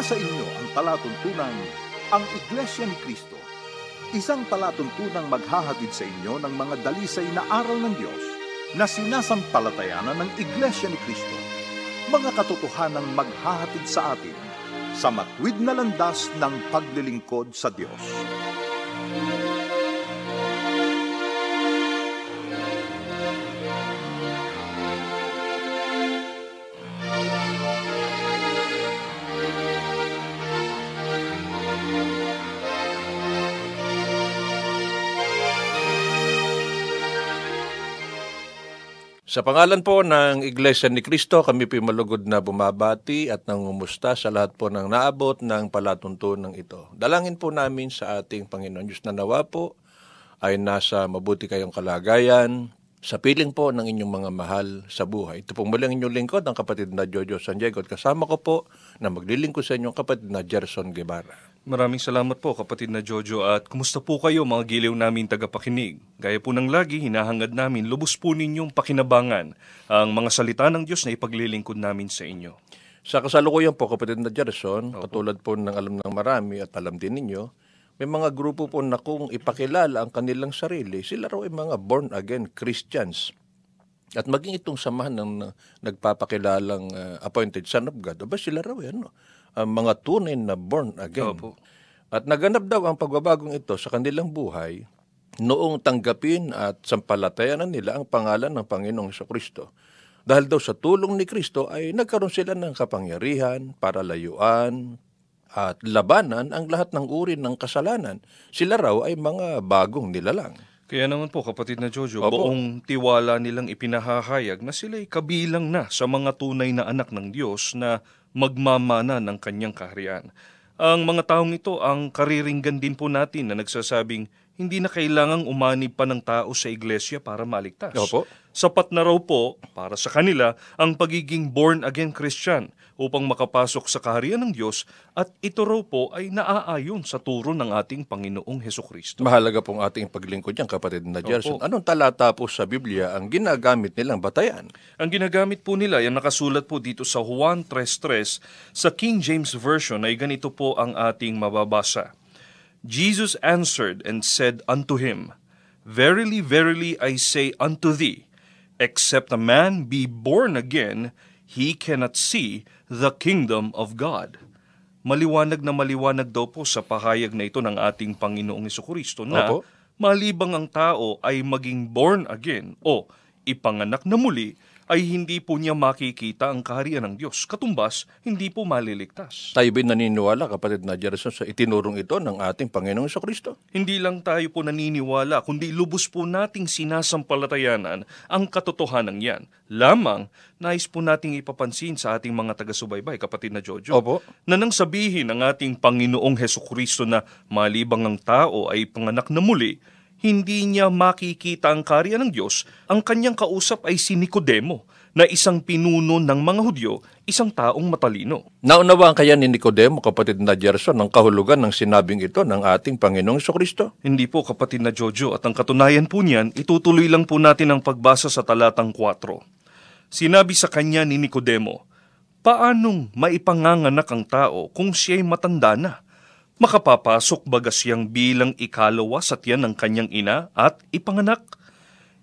Ibinasa inyo ang palatuntunang ang Iglesia ni Cristo, isang palatuntunang maghahatid sa inyo ng mga dalisay na aral ng Diyos na sinasampalatayanan ng Iglesia ni Cristo, mga katotohanang maghahatid sa atin sa matwid na landas ng paglilingkod sa Diyos. Sa pangalan po ng Iglesia ni Cristo, kami po malugod na bumabati at nangumusta sa lahat po ng naabot ng palatuntunan ito. Dalangin po namin sa ating Panginoon Diyos na nawa po ay nasa mabuti kayong kalagayan, sa piling po ng inyong mga mahal sa buhay. Ito pong muli ang inyong lingkod, ang kapatid na Jojo San Diego. At kasama ko po na maglilingkod sa inyong kapatid na Gerson Guevara. Maraming salamat po kapatid na Jojo at kumusta po kayo mga giliw namin tagapakinig. Gaya po ng lagi, hinahangad namin lubos po ninyong pakinabangan ang mga salita ng Diyos na ipaglilingkod namin sa inyo. Sa kasalukuyan po kapatid na Gerson, katulad po ng alam ng marami at alam din ninyo, may mga grupo po na kung ipakilala ang kanilang sarili, sila raw ay mga born-again Christians. At maging itong samahan ng nagpapakilalang uh, appointed son of God, aba sila raw yan, no? Ang mga tunay na born again. Opo. At naganap daw ang pagbabagong ito sa kanilang buhay noong tanggapin at sampalatayanan nila ang pangalan ng Panginoong Kristo. Dahil daw sa tulong ni Kristo ay nagkaroon sila ng kapangyarihan para layuan at labanan ang lahat ng uri ng kasalanan. Sila raw ay mga bagong nilalang. Kaya naman po kapatid na Jojo, Opo. buong tiwala nilang ipinahahayag na sila'y kabilang na sa mga tunay na anak ng Diyos na magmamana ng kanyang kaharian. Ang mga taong ito ang kariringgan din po natin na nagsasabing hindi na kailangang umanib pa ng tao sa iglesia para maligtas. Opo. Sapat na raw po para sa kanila ang pagiging born-again Christian upang makapasok sa kaharian ng Diyos at ito raw po ay naaayon sa turo ng ating Panginoong Heso Kristo. Mahalaga pong ating paglingkod yan, kapatid na Gerson. Opo. Anong talata po sa Biblia ang ginagamit nilang batayan? Ang ginagamit po nila, yan nakasulat po dito sa Juan 3.3, sa King James Version ay ganito po ang ating mababasa. Jesus answered and said unto him, Verily, verily, I say unto thee, except a man be born again, he cannot see the kingdom of God. Maliwanag na maliwanag daw po sa pahayag na ito ng ating Panginoong Kristo na Opo. malibang ang tao ay maging born again o ipanganak na muli, ay hindi po niya makikita ang kaharian ng Diyos. Katumbas, hindi po maliligtas. Tayo ba'y naniniwala, kapatid na Gerson, sa itinurong ito ng ating Panginoong sa Kristo? Hindi lang tayo po naniniwala, kundi lubos po nating sinasampalatayanan ang katotohanan yan. Lamang, nais po nating ipapansin sa ating mga taga-subaybay, kapatid na Jojo, Opo. na nang sabihin ng ating Panginoong Heso Kristo na malibang ang tao ay panganak na muli, hindi niya makikita ang karya ng Diyos, ang kanyang kausap ay si Nicodemo, na isang pinuno ng mga Hudyo, isang taong matalino. Naunawaan kaya ni Nicodemo, kapatid na Gerson, ang kahulugan ng sinabing ito ng ating Panginoong Kristo? Hindi po kapatid na Jojo at ang katunayan po niyan, itutuloy lang po natin ang pagbasa sa talatang 4. Sinabi sa kanya ni Nicodemo, Paanong maipanganganak ang tao kung siya'y matanda na? Makapapasok baga siyang bilang ikalawa sa tiyan ng kanyang ina at ipanganak?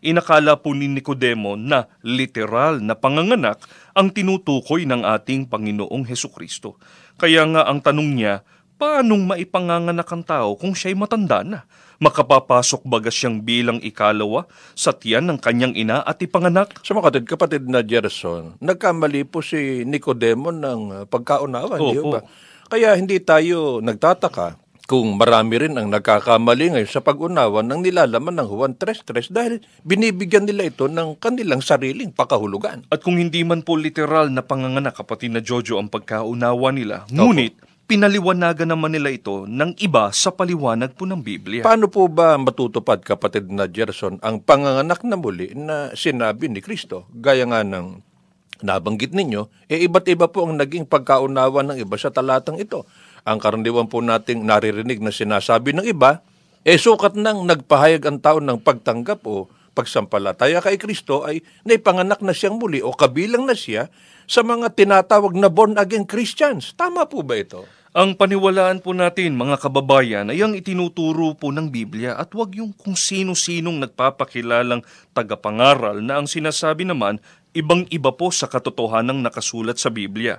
Inakala po ni Nicodemo na literal na panganganak ang tinutukoy ng ating Panginoong Heso Kristo. Kaya nga ang tanong niya, paanong maipanganganak ang tao kung siya'y matanda na? Makapapasok baga siyang bilang ikalawa sa tiyan ng kanyang ina at ipanganak? Sa mga kapatid, kapatid na Gerson, nagkamali po si Nicodemo ng uh, pagkaunawa, di ba? Kaya hindi tayo nagtataka kung marami rin ang nagkakamali ngayon sa pag-unawa ng nilalaman ng Juan 3.3 dahil binibigyan nila ito ng kanilang sariling pakahulugan. At kung hindi man po literal na panganganak kapatid na Jojo ang pagkaunawa nila, ngunit pinaliwanagan naman nila ito ng iba sa paliwanag po ng Biblia. Paano po ba matutupad, kapatid na Gerson, ang panganganak na muli na sinabi ni Kristo? Gaya nga ng nabanggit ninyo, eh iba't iba po ang naging pagkaunawa ng iba sa talatang ito. Ang karaniwan po nating naririnig na sinasabi ng iba, eh sukat nang nagpahayag ang tao ng pagtanggap o pagsampalataya kay Kristo ay naipanganak na siyang muli o kabilang na siya sa mga tinatawag na born-again Christians. Tama po ba ito? Ang paniwalaan po natin, mga kababayan, ay ang itinuturo po ng Biblia at wag yung kung sino-sinong nagpapakilalang tagapangaral na ang sinasabi naman ibang-iba po sa katotohanang nakasulat sa Biblia.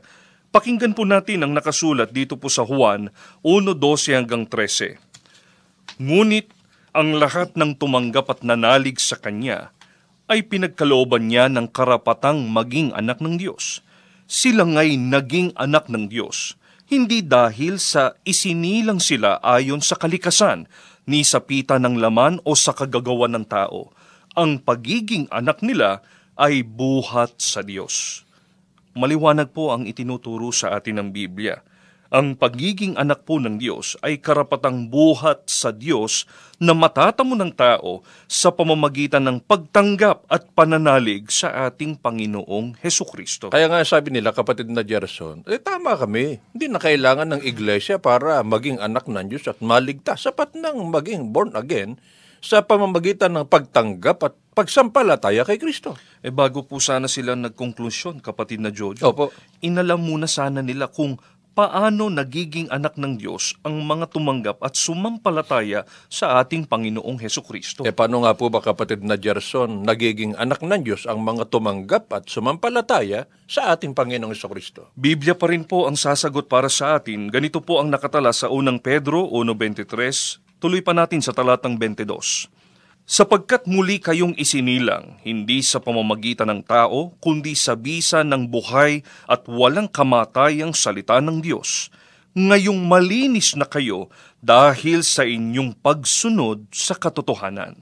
Pakinggan po natin ang nakasulat dito po sa Juan 1.12 hanggang 13. Ngunit ang lahat ng tumanggap at nanalig sa Kanya ay pinagkalooban niya ng karapatang maging anak ng Diyos. Sila nga'y naging anak ng Diyos, hindi dahil sa isinilang sila ayon sa kalikasan, ni sa pita ng laman o sa kagagawa ng tao. Ang pagiging anak nila ay buhat sa Diyos. Maliwanag po ang itinuturo sa atin ng Biblia. Ang pagiging anak po ng Diyos ay karapatang buhat sa Diyos na matatamo ng tao sa pamamagitan ng pagtanggap at pananalig sa ating Panginoong Heso Kristo. Kaya nga sabi nila, kapatid na Gerson, eh tama kami. Hindi na kailangan ng iglesia para maging anak ng Diyos at maligtas. Sapat nang maging born again sa pamamagitan ng pagtanggap at pagsampalataya kay Kristo. Eh bago po sana sila nagkonklusyon, kapatid na Jojo, Opo. inalam muna sana nila kung paano nagiging anak ng Diyos ang mga tumanggap at sumampalataya sa ating Panginoong Heso Kristo. Eh paano nga po ba kapatid na Gerson, nagiging anak ng Diyos ang mga tumanggap at sumampalataya sa ating Panginoong Iso Kristo? Biblia pa rin po ang sasagot para sa atin. Ganito po ang nakatala sa unang Pedro 1.23. Tuloy pa natin sa talatang 22. Sapagkat muli kayong isinilang, hindi sa pamamagitan ng tao, kundi sa bisa ng buhay at walang kamatayang salita ng Diyos. Ngayong malinis na kayo dahil sa inyong pagsunod sa katotohanan.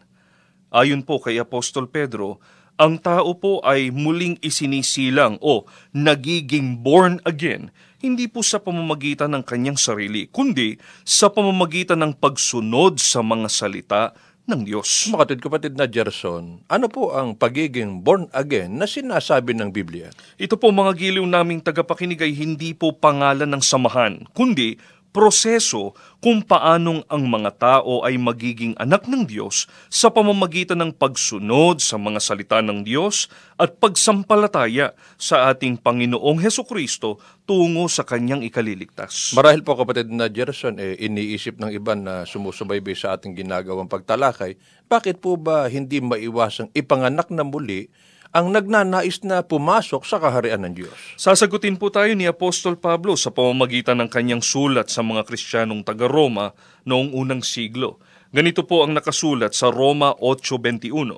Ayon po kay Apostol Pedro, ang tao po ay muling isinisilang o nagiging born again, hindi po sa pamamagitan ng kanyang sarili, kundi sa pamamagitan ng pagsunod sa mga salita ng Diyos. Makatid kapatid na Gerson, ano po ang pagiging born again na sinasabi ng Biblia? Ito po mga giliw naming tagapakinig ay hindi po pangalan ng samahan, kundi proseso kung paanong ang mga tao ay magiging anak ng Diyos sa pamamagitan ng pagsunod sa mga salita ng Diyos at pagsampalataya sa ating Panginoong Heso Kristo tungo sa kanyang ikaliligtas. Marahil po kapatid na Gerson, eh, iniisip ng iba na sumusubaybay sa ating ginagawang pagtalakay, bakit po ba hindi maiwasang ipanganak na muli ang nagnanais na pumasok sa kaharian ng Diyos? Sasagutin po tayo ni Apostol Pablo sa pamamagitan ng kanyang sulat sa mga Kristiyanong taga-Roma noong unang siglo. Ganito po ang nakasulat sa Roma 8.21.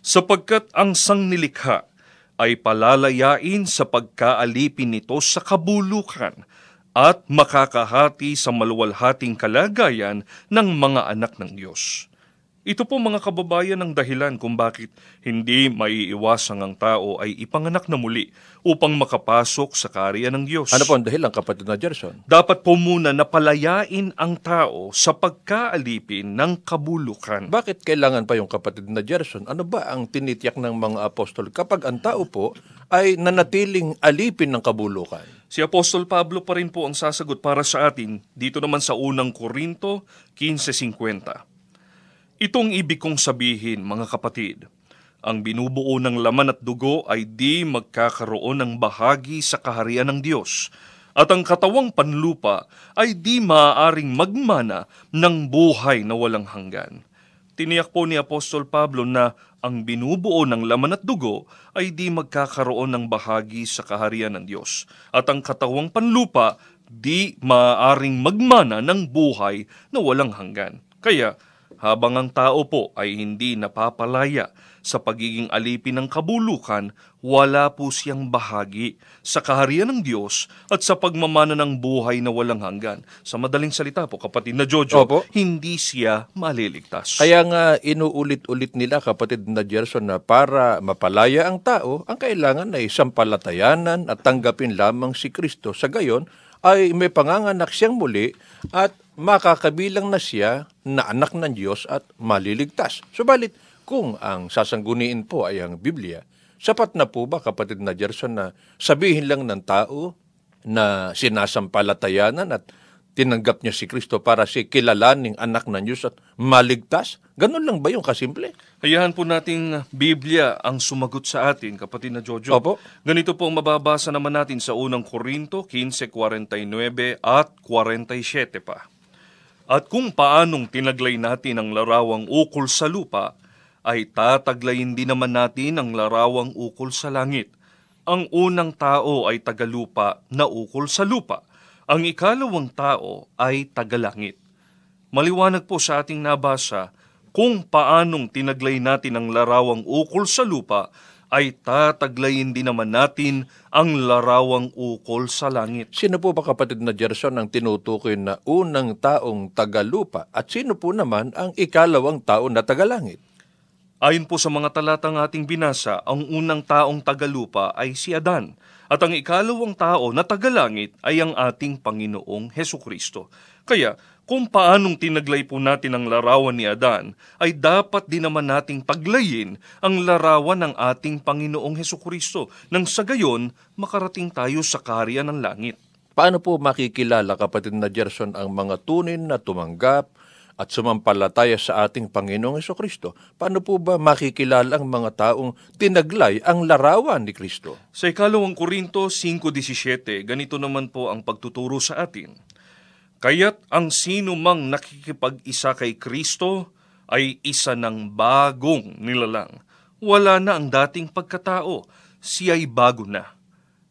Sapagkat ang sangnilikha ay palalayain sa pagkaalipin nito sa kabulukan at makakahati sa maluwalhating kalagayan ng mga anak ng Diyos. Ito po mga kababayan ang dahilan kung bakit hindi maiiwasang ang tao ay ipanganak na muli upang makapasok sa karya ng Diyos. Ano po ang dahilan kapatid na Gerson? Dapat po muna napalayain ang tao sa pagkaalipin ng kabulukan. Bakit kailangan pa yung kapatid na Gerson? Ano ba ang tinitiyak ng mga apostol kapag ang tao po ay nanatiling alipin ng kabulukan? Si Apostol Pablo pa rin po ang sasagot para sa atin dito naman sa unang Korinto 15.50. Itong ibig kong sabihin, mga kapatid, ang binubuo ng laman at dugo ay di magkakaroon ng bahagi sa kaharian ng Diyos, at ang katawang panlupa ay di maaaring magmana ng buhay na walang hanggan. Tiniyak po ni Apostol Pablo na ang binubuo ng laman at dugo ay di magkakaroon ng bahagi sa kaharian ng Diyos, at ang katawang panlupa di maaaring magmana ng buhay na walang hanggan. Kaya, habang ang tao po ay hindi napapalaya sa pagiging alipin ng kabulukan, wala po siyang bahagi sa kaharian ng Diyos at sa pagmamana ng buhay na walang hanggan. Sa madaling salita po, kapatid na Jojo, Opo. hindi siya maliligtas. Kaya nga inuulit-ulit nila kapatid na Gerson na para mapalaya ang tao, ang kailangan ay sampalatayanan at tanggapin lamang si Kristo. Sa gayon ay may panganganak siyang muli at makakabilang na siya na anak ng Diyos at maliligtas. Subalit, kung ang sasangguniin po ay ang Biblia, sapat na po ba kapatid na Gerson na sabihin lang ng tao na sinasampalatayanan at tinanggap niya si Kristo para si kilalaning anak ng Diyos at maligtas? Ganun lang ba yung kasimple? Hayahan po nating Biblia ang sumagot sa atin, kapatid na Jojo. Opo. Ganito po ang mababasa naman natin sa unang Korinto 15.49 at 47 pa. At kung paanong tinaglay natin ang larawang ukol sa lupa, ay tataglayin din naman natin ang larawang ukol sa langit. Ang unang tao ay tagalupa na ukol sa lupa. Ang ikalawang tao ay tagalangit. Maliwanag po sa ating nabasa kung paanong tinaglay natin ang larawang ukol sa lupa ay tataglayin din naman natin ang larawang ukol sa langit. Sino po ba kapatid na Gerson ang tinutukoy na unang taong tagalupa at sino po naman ang ikalawang tao na tagalangit? Ayon po sa mga talatang ating binasa, ang unang taong tagalupa ay si Adan at ang ikalawang tao na tagalangit ay ang ating Panginoong Heso Kristo. Kaya kung paanong tinaglay po natin ang larawan ni Adan, ay dapat din naman nating paglayin ang larawan ng ating Panginoong Heso Kristo nang sa gayon makarating tayo sa karya ng langit. Paano po makikilala kapatid na Gerson ang mga tunin na tumanggap at sumampalataya sa ating Panginoong Heso Kristo? Paano po ba makikilala ang mga taong tinaglay ang larawan ni Kristo? Sa ikalawang Korinto 5.17, ganito naman po ang pagtuturo sa atin. Kaya't ang sino mang nakikipag-isa kay Kristo ay isa ng bagong nilalang. Wala na ang dating pagkatao, siya ay bago na.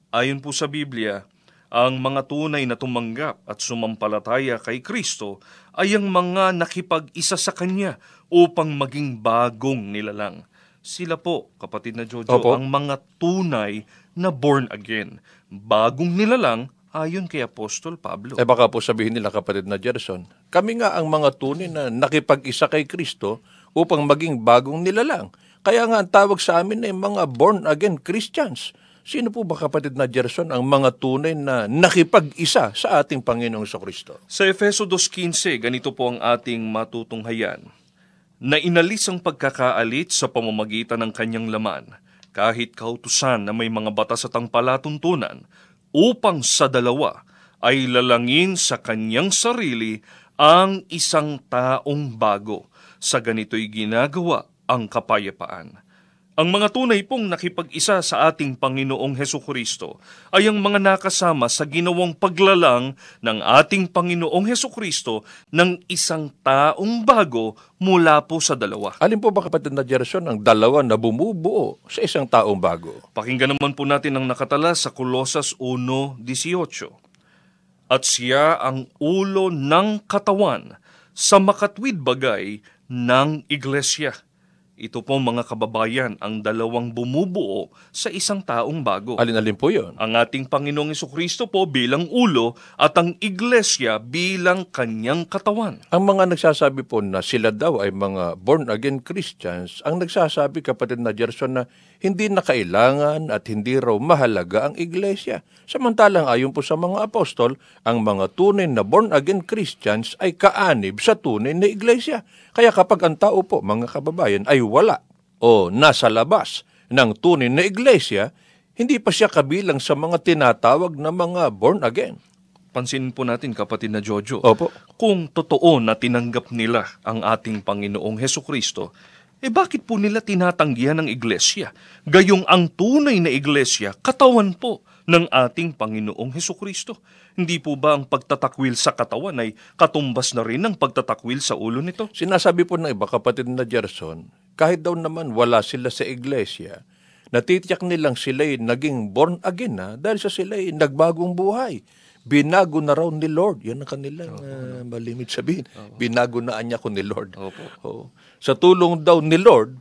Ayon po sa Biblia, ang mga tunay na tumanggap at sumampalataya kay Kristo ay ang mga nakipag-isa sa Kanya upang maging bagong nilalang. Sila po, kapatid na Jojo, Opo. ang mga tunay na born again. Bagong nilalang ayon kay Apostol Pablo. Eh baka po sabihin nila kapatid na Gerson, kami nga ang mga tunay na nakipag-isa kay Kristo upang maging bagong nilalang. Kaya nga ang tawag sa amin ay mga born-again Christians. Sino po ba kapatid na Gerson ang mga tunay na nakipag-isa sa ating Panginoong sa Kristo? Sa Efeso 2.15, ganito po ang ating matutunghayan. Na inalis ang pagkakaalit sa pamamagitan ng kanyang laman, kahit kautusan na may mga batas at ang palatuntunan, upang sa dalawa ay lalangin sa kanyang sarili ang isang taong bago. Sa ganito'y ginagawa ang kapayapaan. Ang mga tunay pong nakipag-isa sa ating Panginoong Heso Kristo ay ang mga nakasama sa ginawang paglalang ng ating Panginoong Heso Kristo ng isang taong bago mula po sa dalawa. Alin po ba kapatid na Gerson ang dalawa na bumubuo sa isang taong bago? Pakinggan naman po natin ang nakatala sa Kolosas 1.18. At siya ang ulo ng katawan sa makatwid bagay ng iglesia. Ito po mga kababayan ang dalawang bumubuo sa isang taong bago. Alin-alin po yon? Ang ating Panginoong Kristo po bilang ulo at ang iglesia bilang kanyang katawan. Ang mga nagsasabi po na sila daw ay mga born-again Christians, ang nagsasabi kapatid na Gerson na hindi na kailangan at hindi raw mahalaga ang iglesia. Samantalang ayon po sa mga apostol, ang mga tunay na born-again Christians ay kaanib sa tunay na iglesia. Kaya kapag ang tao po, mga kababayan, ay wala o nasa labas ng tunay na iglesia, hindi pa siya kabilang sa mga tinatawag na mga born-again. Pansinin po natin kapatid na Jojo, Opo. kung totoo na tinanggap nila ang ating Panginoong Heso Kristo, eh bakit po nila tinatanggihan ng iglesia? Gayong ang tunay na iglesia, katawan po ng ating Panginoong Heso Kristo. Hindi po ba ang pagtatakwil sa katawan ay katumbas na rin ang pagtatakwil sa ulo nito? Sinasabi po ng iba kapatid na Gerson, kahit daw naman wala sila sa iglesia, natitiyak nilang sila'y naging born again na dahil sa sila'y nagbagong buhay. Binago na raw ni Lord. Yan ang kanilang ah, malimit sabihin. Binago na anya ko ni Lord. Opo. Oo. Sa tulong daw ni Lord,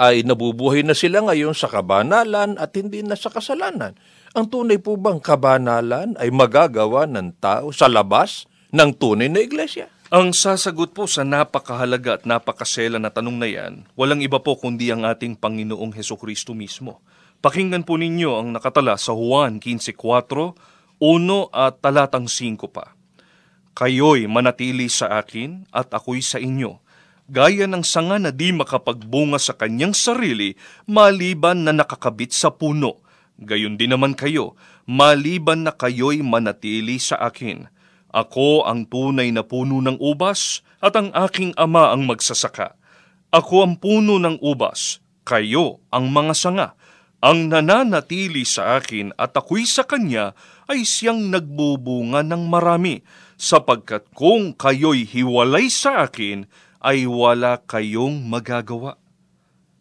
ay nabubuhay na sila ngayon sa kabanalan at hindi na sa kasalanan. Ang tunay po bang kabanalan ay magagawa ng tao sa labas ng tunay na iglesia? Ang sasagot po sa napakahalaga at napakasela na tanong na yan, walang iba po kundi ang ating Panginoong Heso Kristo mismo. Pakinggan po ninyo ang nakatala sa Juan 15.4, 1 at talatang 5 pa. Kayo'y manatili sa akin at ako'y sa inyo, gaya ng sanga na di makapagbunga sa kanyang sarili maliban na nakakabit sa puno. Gayon din naman kayo, maliban na kayo'y manatili sa akin. Ako ang tunay na puno ng ubas at ang aking ama ang magsasaka. Ako ang puno ng ubas, kayo ang mga sanga. Ang nananatili sa akin at ako'y sa kanya ay siyang nagbubunga ng marami, sapagkat kung kayo'y hiwalay sa akin, ay wala kayong magagawa.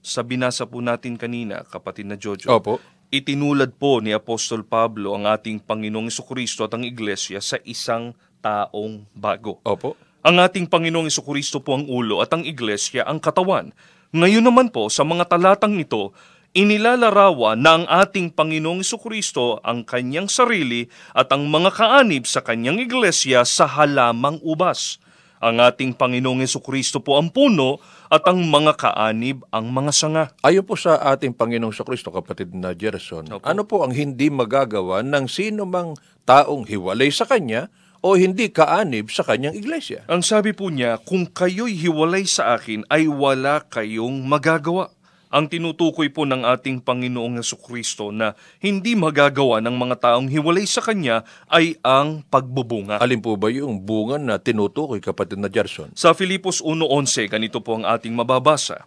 Sa binasa po natin kanina, kapatid na Jojo, Opo. itinulad po ni Apostol Pablo ang ating Panginoong Kristo at ang Iglesia sa isang taong bago. Opo. Ang ating Panginoong Kristo po ang ulo at ang Iglesia ang katawan. Ngayon naman po sa mga talatang ito, inilalarawan na ang ating Panginoong Kristo ang kanyang sarili at ang mga kaanib sa kanyang Iglesia sa halamang ubas. Ang ating Panginoong Kristo po ang puno at ang mga kaanib ang mga sanga. Ayon po sa ating Panginoong Kristo, kapatid na Gerson, Opo. ano po ang hindi magagawa ng sino mang taong hiwalay sa Kanya o hindi kaanib sa Kanyang iglesia? Ang sabi po niya, kung kayo'y hiwalay sa akin, ay wala kayong magagawa. Ang tinutukoy po ng ating Panginoong Yesu Kristo na hindi magagawa ng mga taong hiwalay sa Kanya ay ang pagbubunga. Alin po ba yung bunga na tinutukoy, kapatid na Gerson? Sa Filipos 1.11, ganito po ang ating mababasa,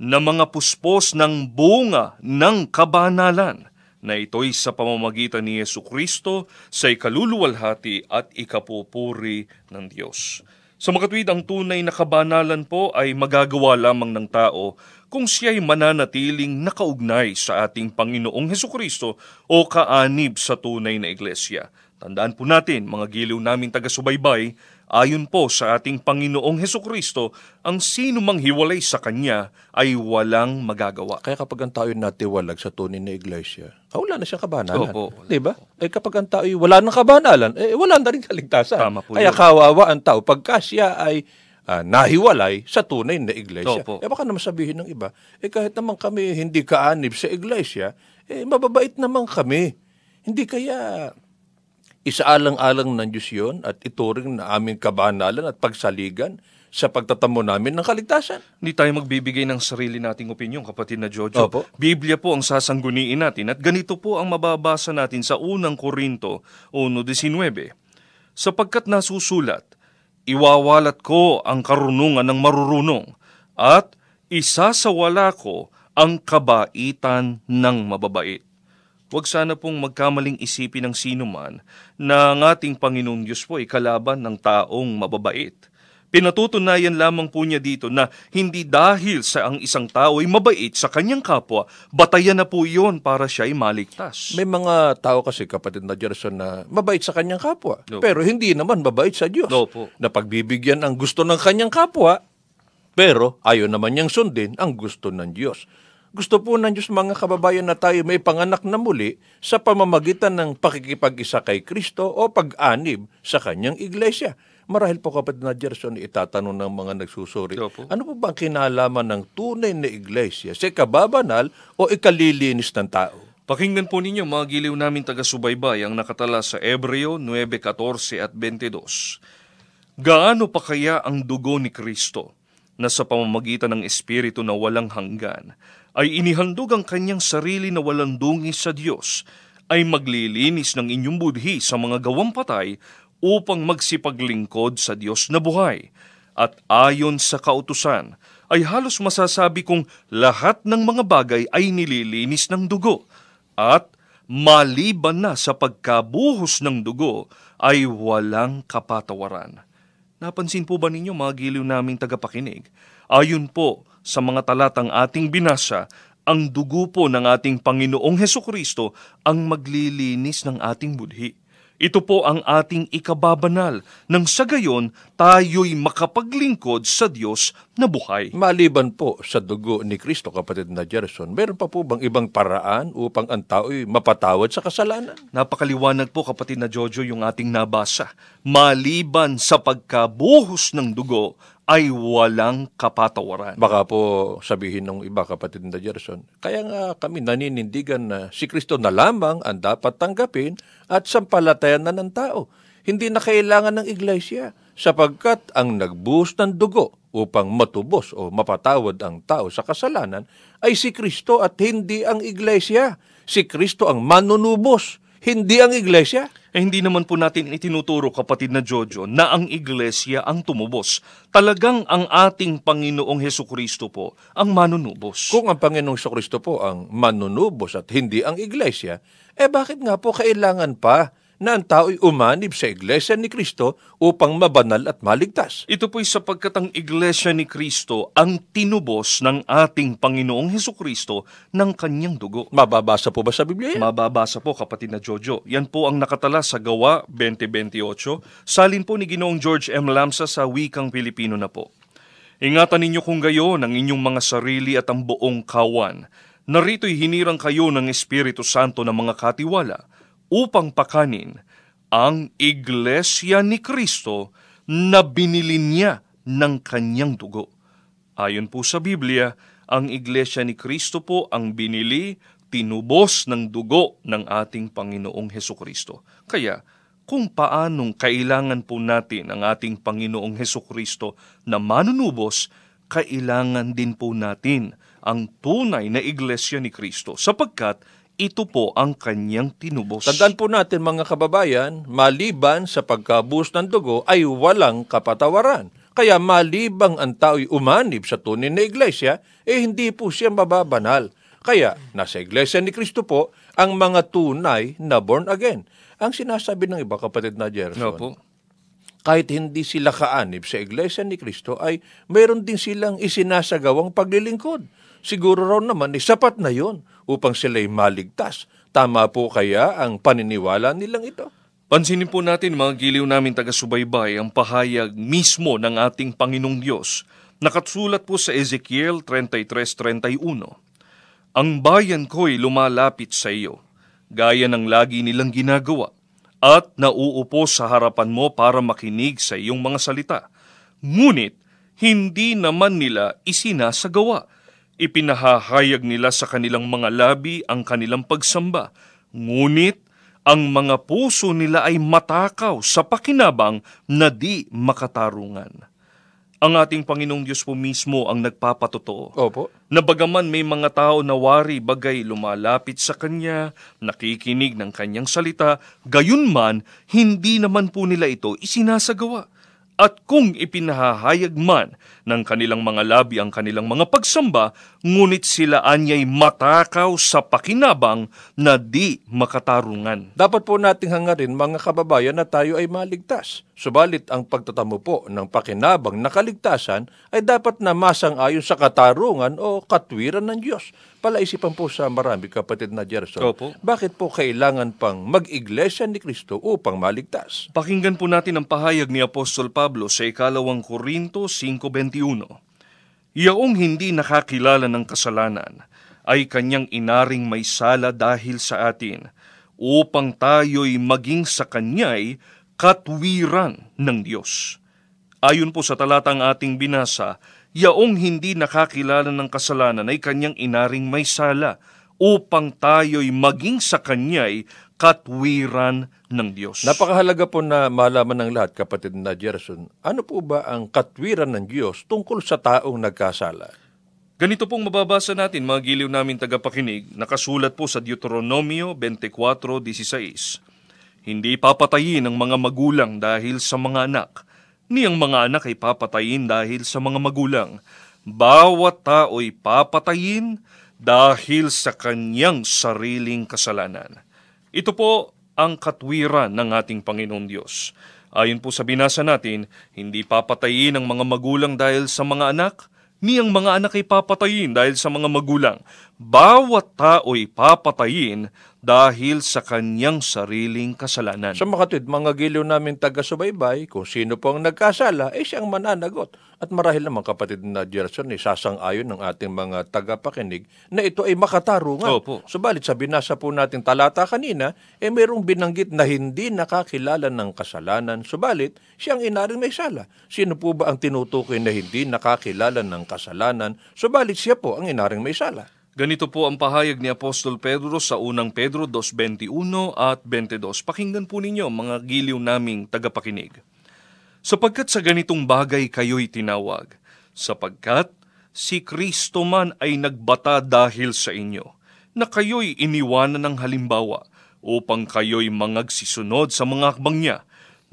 na mga puspos ng bunga ng kabanalan, na ito'y sa pamamagitan ni Yesu Kristo sa ikaluluwalhati at ikapupuri ng Diyos. Sa makatwid, ang tunay na kabanalan po ay magagawa lamang ng tao kung siya'y mananatiling nakaugnay sa ating Panginoong Heso Kristo o kaanib sa tunay na iglesia. Tandaan po natin, mga giliw naming taga-subaybay, ayon po sa ating Panginoong Heso Kristo, ang sino mang hiwalay sa Kanya ay walang magagawa. Kaya kapag ang tao'y natiwalag sa tunay na iglesia, ah, wala na siyang kabanalan. Opo. Di ba? Eh kapag ang tao'y wala ng kabanalan, eh wala na rin kaligtasan. Tama po Kaya yun. kawawa ang tao pagka siya ay ah, nahiwalay sa tunay na iglesia. Opo. Eh baka naman sabihin ng iba, eh kahit naman kami hindi kaanib sa iglesia, eh mababait naman kami. Hindi kaya isaalang-alang ng Diyos yun at ituring na aming kabanalan at pagsaligan sa pagtatamo namin ng kaligtasan. Hindi tayo magbibigay ng sarili nating opinyon, kapatid na Jojo. Opo. Biblia po ang sasangguniin natin at ganito po ang mababasa natin sa unang Korinto 1.19. Sapagkat nasusulat, iwawalat ko ang karunungan ng marurunong at isasawala ko ang kabaitan ng mababait. Huwag sana pong magkamaling isipin ng sino man na ang ating Panginoong Diyos po ay kalaban ng taong mababait. Pinatutunayan lamang po niya dito na hindi dahil sa ang isang tao ay mabait sa kanyang kapwa, batayan na po iyon para siya ay maligtas. May mga tao kasi, kapatid na Gerson, na mabait sa kanyang kapwa. Opo. Pero hindi naman mabait sa Diyos. Opo. Na pagbibigyan ang gusto ng kanyang kapwa, pero ayaw naman niyang sundin ang gusto ng Diyos. Gusto po ng Diyos mga kababayan na tayo may panganak na muli sa pamamagitan ng pakikipag-isa kay Kristo o pag-anib sa kanyang iglesia. Marahil po kapatid na Gerson, itatanong ng mga nagsusuri, Opo. ano po ba ang kinalaman ng tunay na iglesia sa ikababanal o ikalilinis ng tao? Pakinggan po ninyo mga giliw namin taga-subaybay ang nakatala sa Ebreo 9.14 at 22. Gaano pa kaya ang dugo ni Kristo na sa pamamagitan ng Espiritu na walang hanggan ay inihandog ang kanyang sarili na walang dungis sa Diyos ay maglilinis ng inyong budhi sa mga gawang patay upang magsipaglingkod sa Diyos na buhay. At ayon sa kautusan, ay halos masasabi kong lahat ng mga bagay ay nililinis ng dugo. At maliban na sa pagkabuhos ng dugo, ay walang kapatawaran. Napansin po ba ninyo mga giliw naming tagapakinig? Ayon po sa mga talatang ating binasa, ang dugo po ng ating Panginoong Heso Kristo ang maglilinis ng ating budhi. Ito po ang ating ikababanal nang sa gayon tayo'y makapaglingkod sa Diyos na buhay. Maliban po sa dugo ni Kristo, kapatid na Gerson, meron pa po bang ibang paraan upang ang tao'y mapatawad sa kasalanan? Napakaliwanag po kapatid na Jojo yung ating nabasa. Maliban sa pagkabuhos ng dugo ay walang kapatawaran. Baka po sabihin ng iba, kapatid na Gerson, kaya nga kami naninindigan na si Kristo na lamang ang dapat tanggapin at sampalatayan na ng tao. Hindi na kailangan ng iglesia sapagkat ang nagbuhos ng dugo upang matubos o mapatawad ang tao sa kasalanan ay si Kristo at hindi ang iglesia. Si Kristo ang manunubos, Hindi ang iglesia. Eh, hindi naman po natin itinuturo, kapatid na Jojo, na ang iglesia ang tumubos. Talagang ang ating Panginoong Heso Kristo po ang manunubos. Kung ang Panginoong sa Kristo po ang manunubos at hindi ang iglesia, eh bakit nga po kailangan pa na ang tao'y umanib sa iglesia ni Kristo upang mabanal at maligtas? Ito po'y sapagkat ang iglesia ni Kristo ang tinubos ng ating Panginoong Heso Kristo ng kanyang dugo. Mababasa po ba sa Biblia yan? Mababasa po kapatid na Jojo. Yan po ang nakatala sa Gawa 2028. Salin po ni Ginoong George M. Lamsa sa wikang Pilipino na po. Ingatan ninyo kung gayon ang inyong mga sarili at ang buong kawan. Narito'y hinirang kayo ng Espiritu Santo ng mga katiwala upang pakanin ang Iglesia ni Kristo na binili niya ng kanyang dugo. Ayon po sa Biblia, ang Iglesia ni Kristo po ang binili, tinubos ng dugo ng ating Panginoong Heso Kristo. Kaya, kung paanong kailangan po natin ang ating Panginoong Heso Kristo na manunubos, kailangan din po natin ang tunay na Iglesia ni Kristo sapagkat ito po ang kanyang tinubos. Tandaan po natin mga kababayan, maliban sa pagkabus ng dugo ay walang kapatawaran. Kaya malibang ang tao'y umanib sa tunay na iglesia, eh hindi po siya mababanal. Kaya nasa iglesia ni Kristo po ang mga tunay na born again. Ang sinasabi ng iba kapatid na Gerson, Opo. kahit hindi sila kaanib sa iglesia ni Kristo ay mayroon din silang isinasagawang paglilingkod. Siguro raw naman, eh, sapat na yon upang sila'y maligtas. Tama po kaya ang paniniwala nilang ito? Pansinin po natin mga giliw namin taga-subaybay ang pahayag mismo ng ating Panginong Diyos. Nakasulat po sa Ezekiel 33.31. Ang bayan ko'y lumalapit sa iyo, gaya ng lagi nilang ginagawa, at nauupo sa harapan mo para makinig sa iyong mga salita. Ngunit, hindi naman nila isinasagawa. Ipinahahayag nila sa kanilang mga labi ang kanilang pagsamba. Ngunit, ang mga puso nila ay matakaw sa pakinabang na di makatarungan. Ang ating Panginoong Diyos po mismo ang nagpapatotoo Opo. na bagaman may mga tao na wari bagay lumalapit sa Kanya, nakikinig ng Kanyang salita, gayunman hindi naman po nila ito isinasagawa. At kung ipinahahayag man ng kanilang mga labi ang kanilang mga pagsamba, ngunit sila anyay matakaw sa pakinabang na di makatarungan. Dapat po nating hangarin mga kababayan na tayo ay maligtas. Subalit ang pagtatamo po ng pakinabang na kaligtasan ay dapat na masang-ayon sa katarungan o katwiran ng Diyos. Palaisipan po sa marami kapatid na Gerson. Opo. Bakit po kailangan pang mag-iglesia ni Kristo upang maligtas? Pakinggan po natin ang pahayag ni Apostol Pablo sa ikalawang Korinto 5.21. Yaong hindi nakakilala ng kasalanan ay kanyang inaring may sala dahil sa atin upang tayo'y maging sa kanya'y katwiran ng Diyos. Ayon po sa talatang ating binasa, yaong hindi nakakilala ng kasalanan ay kanyang inaring may sala upang tayo'y maging sa kanya'y katwiran ng Diyos. Napakahalaga po na malaman ng lahat kapatid na Gerson. Ano po ba ang katwiran ng Diyos tungkol sa taong nagkasala? Ganito pong mababasa natin mga giliw namin tagapakinig, nakasulat po sa Deuteronomio 24.16. Hindi papatayin ang mga magulang dahil sa mga anak, ni ang mga anak ay papatayin dahil sa mga magulang. Bawat tao'y papatayin dahil sa kanyang sariling kasalanan. Ito po ang katwiran ng ating Panginoong Diyos. Ayon po sa binasa natin, hindi papatayin ang mga magulang dahil sa mga anak, ni ang mga anak ay papatayin dahil sa mga magulang. Bawat tao'y papatayin dahil sa kanyang sariling kasalanan. Sa makatid, mga giliw namin taga-subaybay, kung sino po ang nagkasala, ay siyang mananagot. At marahil naman kapatid na Gerson, eh, sasang-ayon ng ating mga tagapakinig na ito ay makatarungan. Opo. Subalit sa binasa po natin talata kanina, eh mayroong binanggit na hindi nakakilala ng kasalanan. Subalit, siyang inaring may sala. Sino po ba ang tinutukoy na hindi nakakilala ng kasalanan? Subalit siya po ang inaring may sala. Ganito po ang pahayag ni Apostol Pedro sa unang Pedro 2.21 at 22. Pakinggan po ninyo mga giliw naming tagapakinig. Sapagkat sa ganitong bagay kayo'y tinawag, sapagkat si Kristo man ay nagbata dahil sa inyo, na kayo'y iniwanan ng halimbawa upang kayo'y mangagsisunod sa mga akbang niya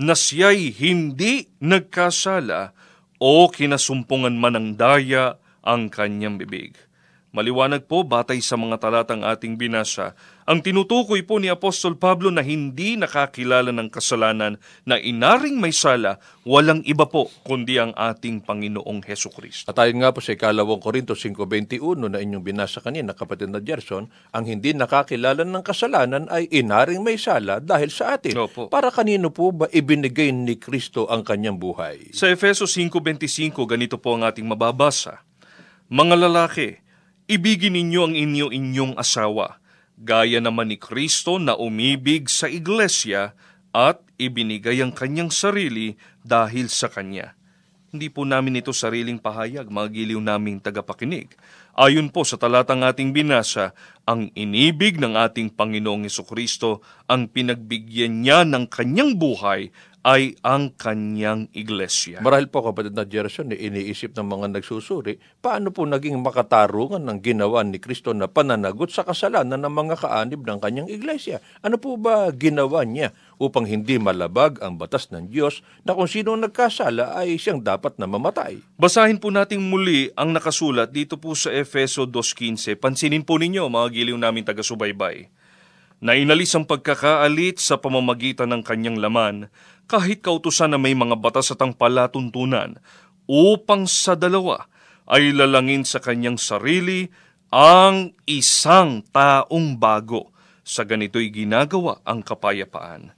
na siya'y hindi nagkasala o kinasumpungan man ng daya ang kanyang bibig. Maliwanag po batay sa mga talatang ating binasa, ang tinutukoy po ni Apostol Pablo na hindi nakakilala ng kasalanan na inaring may sala, walang iba po kundi ang ating Panginoong Heso Kristo. At ayon nga po sa ikalawang Korinto 5.21 na inyong binasa kanina, kapatid na Gerson, ang hindi nakakilala ng kasalanan ay inaring may sala dahil sa atin. Opo. Para kanino po ba ibinigay ni Kristo ang kanyang buhay? Sa Efeso 5.25, ganito po ang ating mababasa. Mga lalaki, ibigin ninyo ang inyo-inyong asawa, gaya naman ni Kristo na umibig sa iglesia at ibinigay ang kanyang sarili dahil sa kanya. Hindi po namin ito sariling pahayag, mga giliw naming tagapakinig. Ayon po sa talatang ating binasa, ang inibig ng ating Panginoong Kristo ang pinagbigyan niya ng kanyang buhay ay ang kanyang iglesia. Marahil po kapatid na Gerson, iniisip ng mga nagsusuri, paano po naging makatarungan ng ginawa ni Kristo na pananagot sa kasalanan ng mga kaanib ng kanyang iglesia? Ano po ba ginawa niya upang hindi malabag ang batas ng Diyos na kung sino nagkasala ay siyang dapat na mamatay? Basahin po natin muli ang nakasulat dito po sa Efeso 2.15. Pansinin po ninyo mga giliw namin taga-subaybay na inalis ang pagkakaalit sa pamamagitan ng kanyang laman kahit kautusan na may mga batas at ang palatuntunan upang sa dalawa ay lalangin sa kanyang sarili ang isang taong bago. Sa ganito'y ginagawa ang kapayapaan.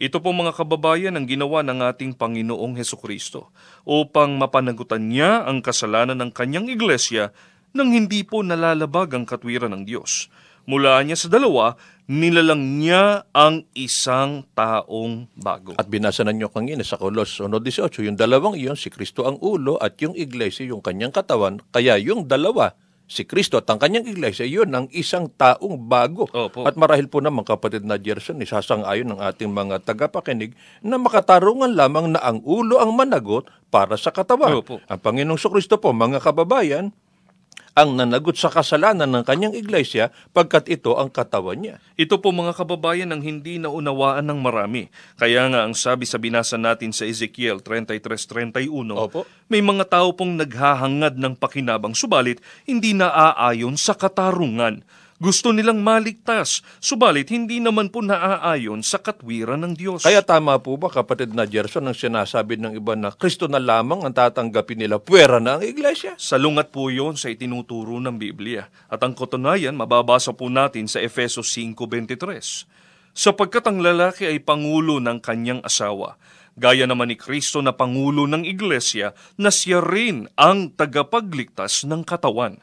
Ito po mga kababayan ang ginawa ng ating Panginoong Heso Kristo upang mapanagutan niya ang kasalanan ng kanyang iglesia nang hindi po nalalabag ang katwiran ng Diyos. Mula niya sa dalawa, nilalang niya ang isang taong bago. At binasa na nyo kanina sa Kolos 1.18, yung dalawang iyon, si Kristo ang ulo at yung iglesia yung kanyang katawan. Kaya yung dalawa, si Kristo at ang kanyang iglesia, yun ang isang taong bago. Opo. At marahil po naman kapatid na Gerson, isasang-ayon ng ating mga tagapakinig na makatarungan lamang na ang ulo ang managot para sa katawan. Opo. Ang Panginoong Kristo po, mga kababayan, ang nanagot sa kasalanan ng kanyang iglesia pagkat ito ang katawan niya. Ito po mga kababayan ang hindi naunawaan ng marami. Kaya nga ang sabi sa binasa natin sa Ezekiel 33.31, Opo. may mga tao pong naghahangad ng pakinabang subalit hindi naaayon sa katarungan. Gusto nilang maligtas, subalit hindi naman po naaayon sa katwiran ng Diyos. Kaya tama po ba kapatid na Gerson ang sinasabi ng iba na Kristo na lamang ang tatanggapin nila, puwera na ang iglesia? Salungat po yon sa itinuturo ng Biblia. At ang katunayan, mababasa po natin sa Efeso 5.23. Sapagkat ang lalaki ay pangulo ng kanyang asawa, gaya naman ni Kristo na pangulo ng iglesia na siya rin ang tagapagligtas ng katawan.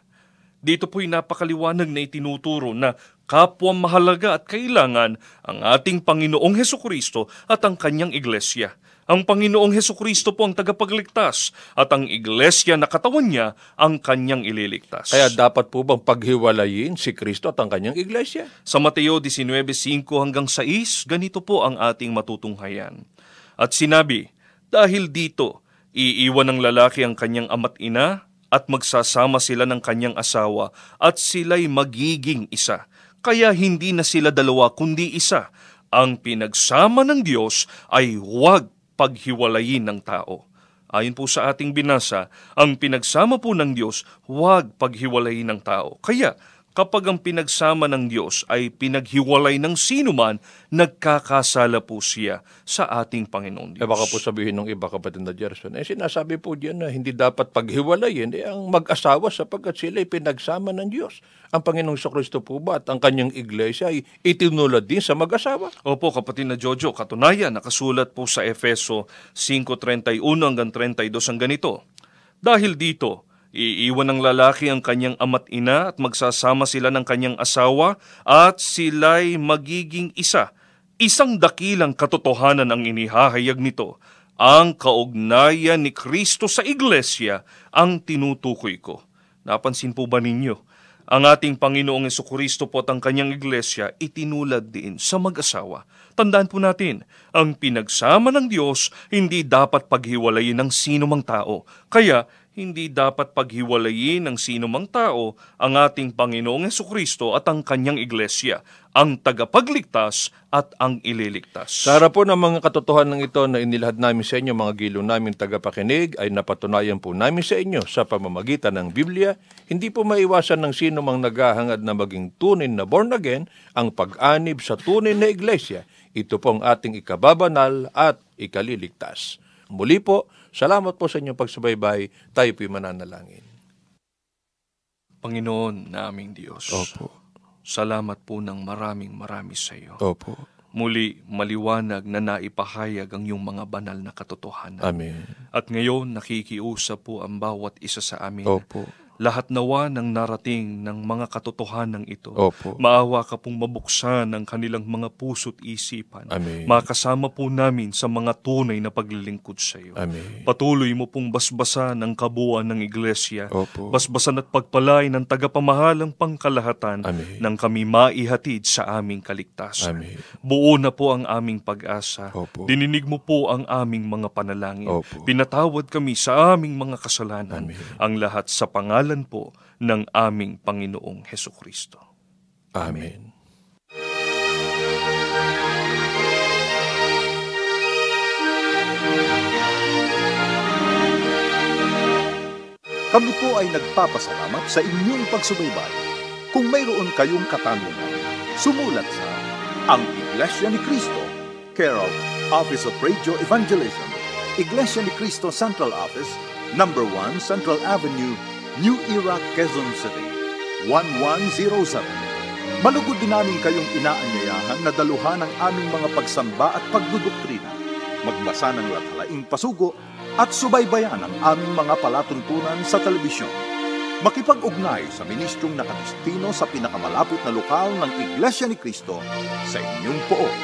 Dito po'y napakaliwanag na itinuturo na kapwa mahalaga at kailangan ang ating Panginoong Heso Kristo at ang kanyang iglesia. Ang Panginoong Heso Kristo po ang tagapagligtas at ang iglesia na katawan niya ang kanyang ililigtas. Kaya dapat po bang paghiwalayin si Kristo at ang kanyang iglesia? Sa Mateo 19.5 hanggang 6, ganito po ang ating matutunghayan. At sinabi, Dahil dito, iiwan ng lalaki ang kanyang ama't ina at magsasama sila ng kanyang asawa at sila'y magiging isa. Kaya hindi na sila dalawa kundi isa. Ang pinagsama ng Diyos ay huwag paghiwalayin ng tao. Ayon po sa ating binasa, ang pinagsama po ng Diyos, huwag paghiwalayin ng tao. Kaya, kapag ang pinagsama ng Diyos ay pinaghiwalay ng sino man, nagkakasala po siya sa ating Panginoon Diyos. Eh baka po sabihin ng iba kapatid na Gerson, eh sinasabi po diyan na hindi dapat paghiwalayin eh, ang mag-asawa sapagkat sila ay pinagsama ng Diyos. Ang Panginoong Kristo po ba at ang kanyang iglesia ay itinulad din sa mag-asawa? Opo, kapatid na Jojo, katunayan, nakasulat po sa Efeso 5.31 hanggang 32 ang ganito. Dahil dito, Iiwan ng lalaki ang kanyang ama't ina at magsasama sila ng kanyang asawa at sila'y magiging isa. Isang dakilang katotohanan ang inihahayag nito. Ang kaugnayan ni Kristo sa iglesia ang tinutukoy ko. Napansin po ba ninyo? Ang ating Panginoong Kristo po at ang kanyang iglesia itinulad din sa mag-asawa. Tandaan po natin, ang pinagsama ng Diyos hindi dapat paghiwalayin ng sino mang tao. Kaya hindi dapat paghiwalayin ng sino mang tao ang ating Panginoong Yeso Kristo at ang kanyang iglesia, ang tagapagligtas at ang ililigtas. Harap po ng mga katotohanan ito na inilahad namin sa inyo, mga gilo namin tagapakinig, ay napatunayan po namin sa inyo sa pamamagitan ng Biblia, hindi po maiwasan ng sino mang naghahangad na maging tunay na born again ang pag-anib sa tunay na iglesia. Ito po ang ating ikababanal at ikaliligtas. Muli po, salamat po sa inyong pagsubaybay. Tayo po'y mananalangin. Panginoon naming Diyos, salamat po ng maraming marami sa iyo. Opo. Muli, maliwanag na naipahayag ang iyong mga banal na katotohanan. Amen. At ngayon, nakikiusap po ang bawat isa sa amin. Opo. Lahat nawa ng narating ng mga katotohanan ito. Opo. Maawa ka pong mabuksan ang kanilang mga puso't isipan. Amen. Makasama po namin sa mga tunay na paglilingkod sa iyo. Amen. Patuloy mo pong basbasan ang kabuuan ng iglesia. Opo. Basbasan at pagpalain ng tagapamahalang pangkalahatan Amen. nang kami maihatid sa aming kaligtasan. Amen. Buo na po ang aming pag-asa. Opo. Dininig mo po ang aming mga panalangin. Opo. Pinatawad kami sa aming mga kasalanan. Amen. Ang lahat sa pangalan po ng aming Panginoong Heso Kristo. Amen. Kami po ay nagpapasalamat sa inyong pagsubaybay. Kung mayroon kayong katanungan, sumulat sa Ang Iglesia ni Cristo, care of Office of Radio Evangelism, Iglesia ni Cristo Central Office, Number 1 Central Avenue, New Era, Quezon City, 1107. Malugod din namin kayong inaanyayahan na daluhan ang aming mga pagsamba at pagdudoktrina, magbasa ng lathalaing pasugo at subaybayan ang aming mga palatuntunan sa telebisyon. Makipag-ugnay sa ministrong nakadistino sa pinakamalapit na lokal ng Iglesia ni Cristo sa inyong poon.